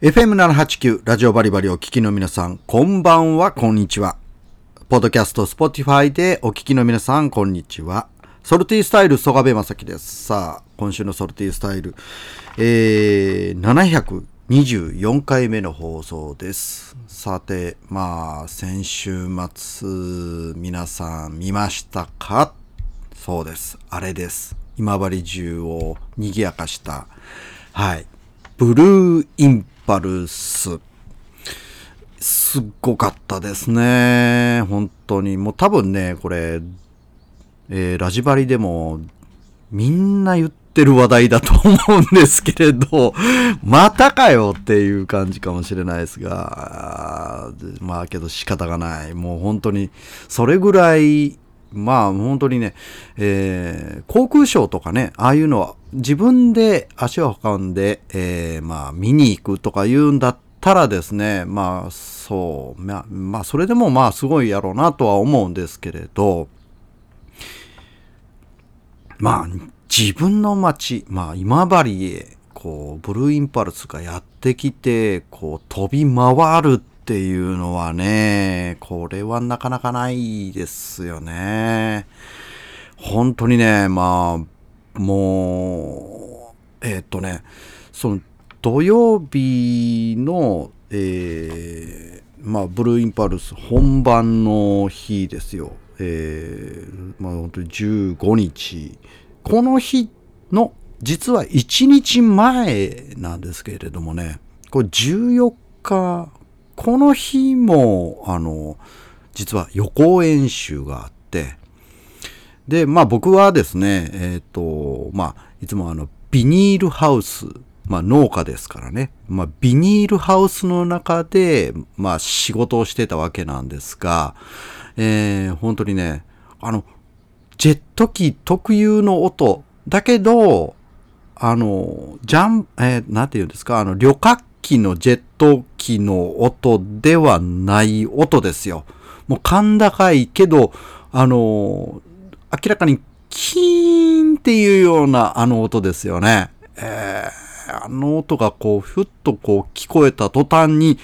FM789 ラジオバリバリお聞きの皆さん、こんばんは、こんにちは。ポッドキャスト、スポティファイでお聞きの皆さん、こんにちは。ソルティスタイル、曽我部正樹です。さあ、今週のソルティスタイル、えー、724回目の放送です。さて、まあ、先週末、皆さん見ましたか？そうです。あれです。今治中を賑やかした、はい。ブルーインパルス。すっごかったですね。本当に。もう多分ね、これ、えー、ラジバリでも、みんな言ってる話題だと思うんですけれど、またかよっていう感じかもしれないですが、まあけど仕方がない。もう本当に、それぐらい、まあ本当にね、えー、航空ショーとかね、ああいうのは自分で足を運んで、えー、まあ見に行くとか言うんだったらですね、まあそう、まあ、まあそれでもまあすごいやろうなとは思うんですけれど、まあ自分の街、まあ今治へこうブルーインパルスがやってきて、こう飛び回るってていうのはね、これはなかなかないですよね。本当にね、まあ、もう、えー、っとね、その土曜日の、えー、まあ、ブルーインパルス本番の日ですよ。えー、まあ本当に15日。この日の、実は1日前なんですけれどもね、これ14日この日も、あの、実は予行演習があって、で、まあ僕はですね、えっ、ー、と、まあ、いつもあの、ビニールハウス、まあ農家ですからね、まあビニールハウスの中で、まあ仕事をしてたわけなんですが、えー、本当にね、あの、ジェット機特有の音、だけど、あの、ジャン、えー、なんて言うんですか、あの、旅客機のジェット機の音ではない音ですよ。もう甲高いけど、あの明らかにキーンっていうようなあの音ですよね。えー、あの音がこう、ふっとこう聞こえた途端に、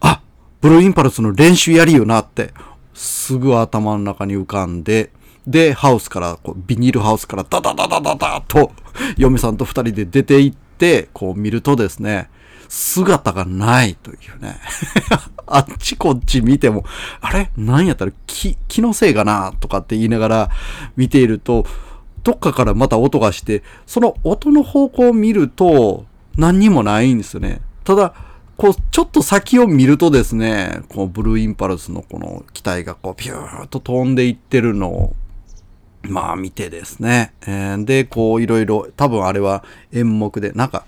あブルーインパルスの練習やりよなって、すぐ頭の中に浮かんで、で、ハウスから、こうビニールハウスからダダダダダダと、嫁さんと二人で出て行って、こう見るとですね、姿がないというね。あっちこっち見ても、あれ？何やったら気、気のせいかなとかって言いながら見ていると、どっかからまた音がして、その音の方向を見ると何にもないんですよね。ただ、こう、ちょっと先を見るとですね、このブルーインパルスのこの機体がこう、ピューッと飛んでいってるのを、まあ見てですね。えー、で、こういろいろ、多分あれは演目で、なんか、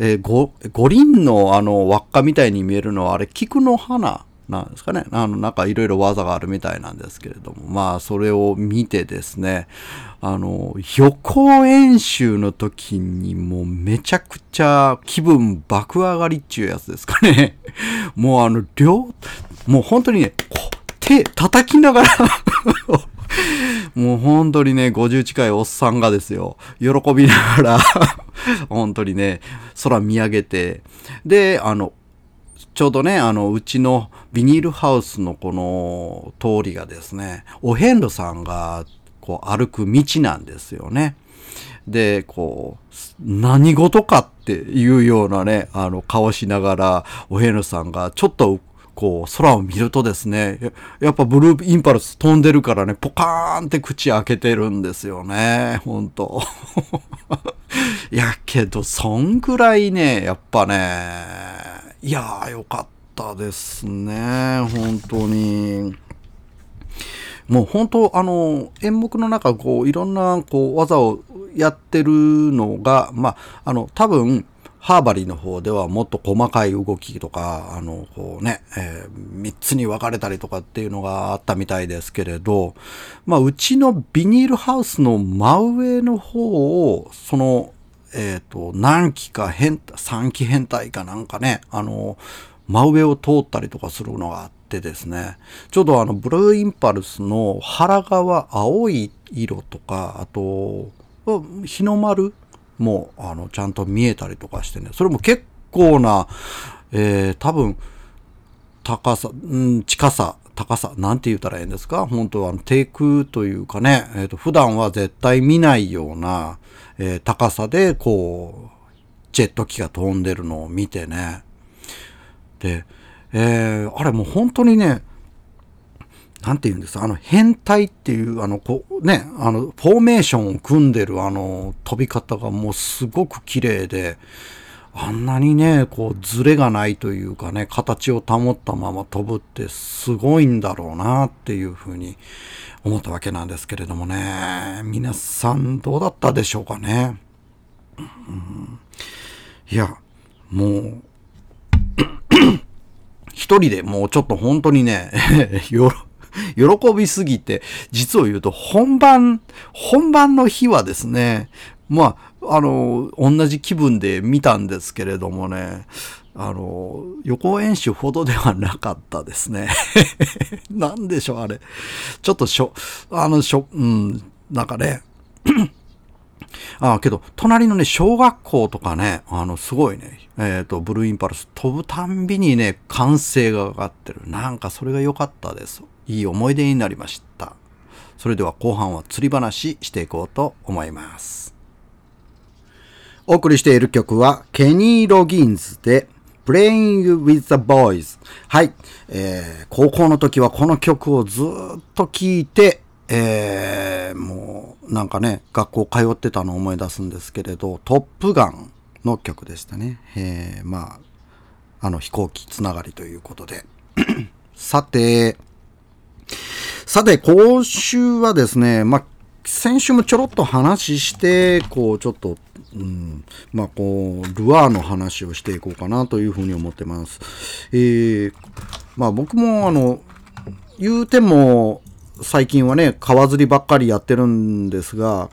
えー、五輪のあの輪っかみたいに見えるのはあれ菊の花なんですかね。あの、なんかいろいろ技があるみたいなんですけれども、まあそれを見てですね、あの、予行演習の時にもうめちゃくちゃ気分爆上がりっちゅうやつですかね。もうあの、両、もう本当にね、手叩きながら もう本当にね、50近いおっさんがですよ、喜びながら 本当にね、空見上げて、で、あの、ちょうどね、あの、うちのビニールハウスのこの通りがですね、お遍路さんがこう歩く道なんですよね。で、こう、何事かっていうようなね、あの、顔しながら、お遍路さんがちょっとこう、空を見るとですね、やっぱブルーインパルス飛んでるからね、ポカーンって口開けてるんですよね、ほんと。やけど、そんぐらいね、やっぱね、いやーよかったですね、本当に。もう本当、あの、演目の中、こう、いろんな、こう、技をやってるのが、まあ、あの、多分、ハーバリーの方ではもっと細かい動きとか、あの、こうね、えー、3つに分かれたりとかっていうのがあったみたいですけれど、まあ、うちのビニールハウスの真上の方を、その、えっ、ー、と、何機か変、3機変態かなんかね、あの、真上を通ったりとかするのがあってですね、ちょうどあの、ブルーインパルスの腹側青い色とか、あと、日の丸もあのちゃんと見えたりとかしてね。それも結構なえー、多分、高さ、うん、近さ、高さ、なんて言ったらいいんですか？本当は低空というかね、えっ、ー、と、普段は絶対見ないような、えー、高さで、こう、ジェット機が飛んでるのを見てね。で、えー、あれもう本当にね、なんて言うんですかあの、変態っていう、あの、こう、ね、あの、フォーメーションを組んでるあの、飛び方がもうすごく綺麗で、あんなにね、こう、ズレがないというかね、形を保ったまま飛ぶってすごいんだろうなっていうふうに思ったわけなんですけれどもね。皆さんどうだったでしょうかね。うん、いや、もう、一人でもうちょっと本当にね、喜びすぎて、実を言うと本番、本番の日はですね、まあ、あの、同じ気分で見たんですけれどもね、あの、予行演習ほどではなかったですね。なんでしょう、あれ。ちょっとしょ、あの、しょ、うん、なんかね、あ あ、けど、隣のね、小学校とかね、あの、すごいね、えっ、ー、と、ブルーインパルス飛ぶたんびにね、歓声が上がってる。なんかそれが良かったです。いい思い出になりました。それでは後半は釣り話していこうと思います。お送りしている曲は、ケニー・ロギンズで、Playing with the Boys。はい。えー、高校の時はこの曲をずっと聴いて、えー、もう、なんかね、学校通ってたのを思い出すんですけれど、トップガンの曲でしたね。えー、まあ、あの飛行機つながりということで。さて、さて、今週はですね、まあ、先週もちょろっと話して、こう、ちょっと、うん、まあ、こう、ルアーの話をしていこうかなというふうに思ってます。えー、まあ、僕も、あの、言うても、最近はね、川釣りばっかりやってるんですが、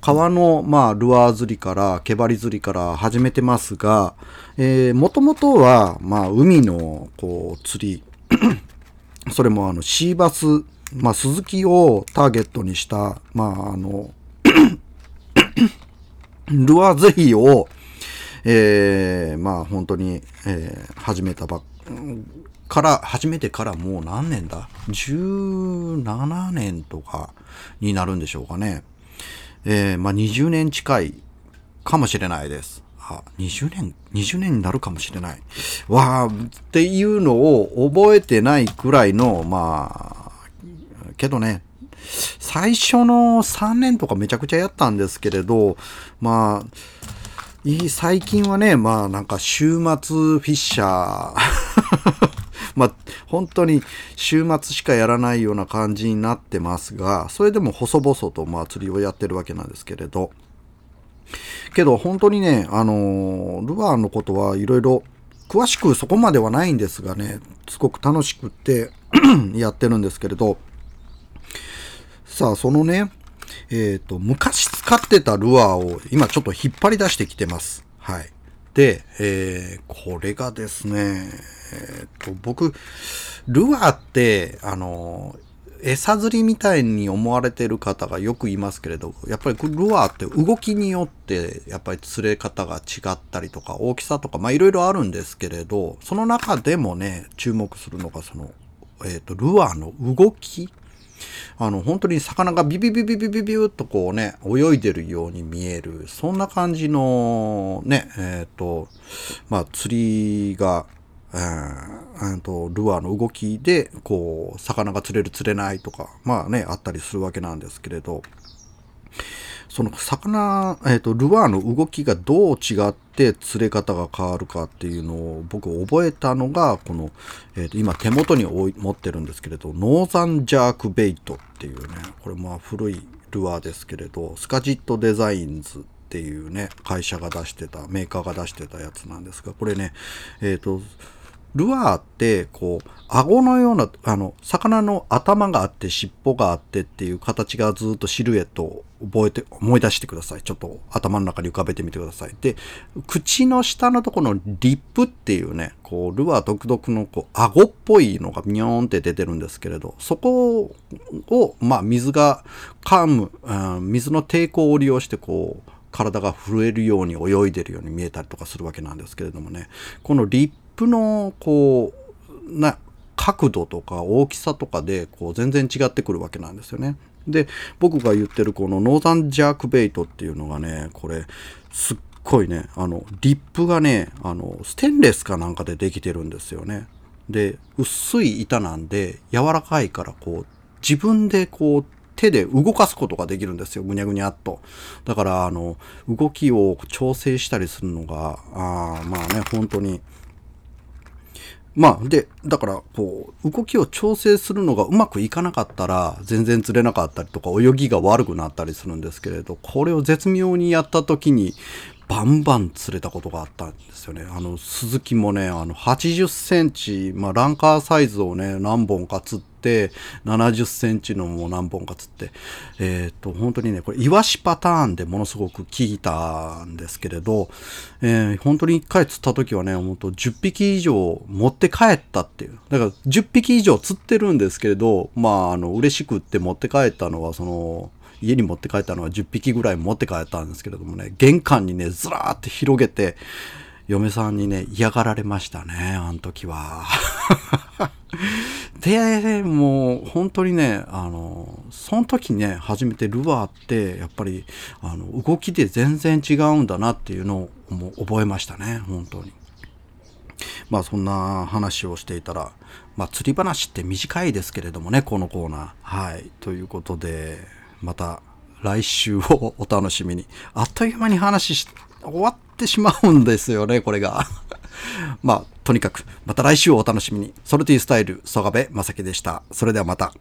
川の、まあ、ルアー釣りから、毛針釣りから始めてますが、えー、もともとは、まあ、海の、こう、釣り、それもあのシーバス、まあ、鈴木をターゲットにした、まあ、あの ルアーゼリーを、えー、まあ本当に、えー、始めたばから、始めてからもう何年だ ?17 年とかになるんでしょうかね。えー、まあ20年近いかもしれないです。あ、20年、20年になるかもしれない。わあ、っていうのを覚えてないくらいの、まあ、けどね、最初の3年とかめちゃくちゃやったんですけれど、まあ、最近はね、まあなんか週末フィッシャーまあ本当に週末しかやらないような感じになってますが、それでも細々とまあ釣りをやってるわけなんですけれど、けど本当にね、あのルアーのことはいろいろ詳しくそこまではないんですがね、すごく楽しくって やってるんですけれど、さあ、そのね、えっ、ー、と、昔使ってたルアーを今ちょっと引っ張り出してきてます。はい。で、えー、これがですね、えっ、と、僕、ルアーって、あの、餌釣りみたいに思われてる方がよくいますけれど、やっぱりルアーって動きによってやっぱり釣れ方が違ったりとか大きさとかまあいろいろあるんですけれど、その中でもね、注目するのがその、えっ、ー、と、ルアーの動きあの、本当に魚がビビビビビビビュッとこうね、泳いでるように見える、そんな感じのね、えっ、ー、と、まあ、釣りが、えー、とルアーの動きでこう魚が釣れる釣れないとかまあねあったりするわけなんですけれど。その魚、えーと、ルアーの動きがどう違って釣れ方が変わるかっていうのを僕覚えたのがこの、えーと、今手元に持ってるんですけれどノーザンジャークベイトっていうねこれまあ古いルアーですけれどスカジットデザインズっていうね会社が出してたメーカーが出してたやつなんですがこれねえっ、ー、とルアーって、こう、顎のような、あの、魚の頭があって尻尾があってっていう形がずっとシルエット覚えて、思い出してください。ちょっと頭の中に浮かべてみてください。で、口の下のところのリップっていうね、こう、ルアー独特のこう、顎っぽいのがニョーンって出てるんですけれど、そこを、まあ、水が噛む、うん、水の抵抗を利用してこう、体が震えるように泳いでるように見えたりとかするわけなんですけれどもね、このリップのこうな角度とか大きさとかでこう全然違ってくるわけなんですよね。で僕が言ってるこのノーザンジャークベイトっていうのがねこれすっごいねあのリップがねあのステンレスかなんかでできてるんですよね。で薄い板なんで柔らかいからこう自分でこう手で動かすことができるんですよ。ぐにゃぐにゃっと。だから、あの、動きを調整したりするのが、あまあね、本当に、まあ、で、だから、こう、動きを調整するのがうまくいかなかったら、全然釣れなかったりとか、泳ぎが悪くなったりするんですけれど、これを絶妙にやった時に、バンバン釣れたことがあったんですよね。あの、鈴木もね、あの、80センチ、まあ、ランカーサイズをね、何本か釣って、70センチのも何本か釣って、えっ、と、本当にね、これ、イワシパターンでものすごく効いたんですけれど、えー、本当に一回釣った時はね、本当10匹以上持って帰ったっていう。だから、10匹以上釣ってるんですけれど、まあ、あの、嬉しくって持って帰ったのは、その、家に持って帰ったのは10匹ぐらい持って帰ったんですけれどもね、玄関にね、ずらーって広げて、嫁さんにね、嫌がられましたね、あの時は。で、もう本当にね、あの、その時ね、初めてルアーって、やっぱり、あの、動きで全然違うんだなっていうのを覚えましたね、本当に。まあそんな話をしていたら、まあ釣り話って短いですけれどもね、このコーナー。はい。ということで、また来週をお楽しみに。あっという間に話し、終わったってしまうんですよね、これが。まあ、とにかく、また来週をお楽しみに。ソルティスタイル、曽我部正樹でした。それではまた。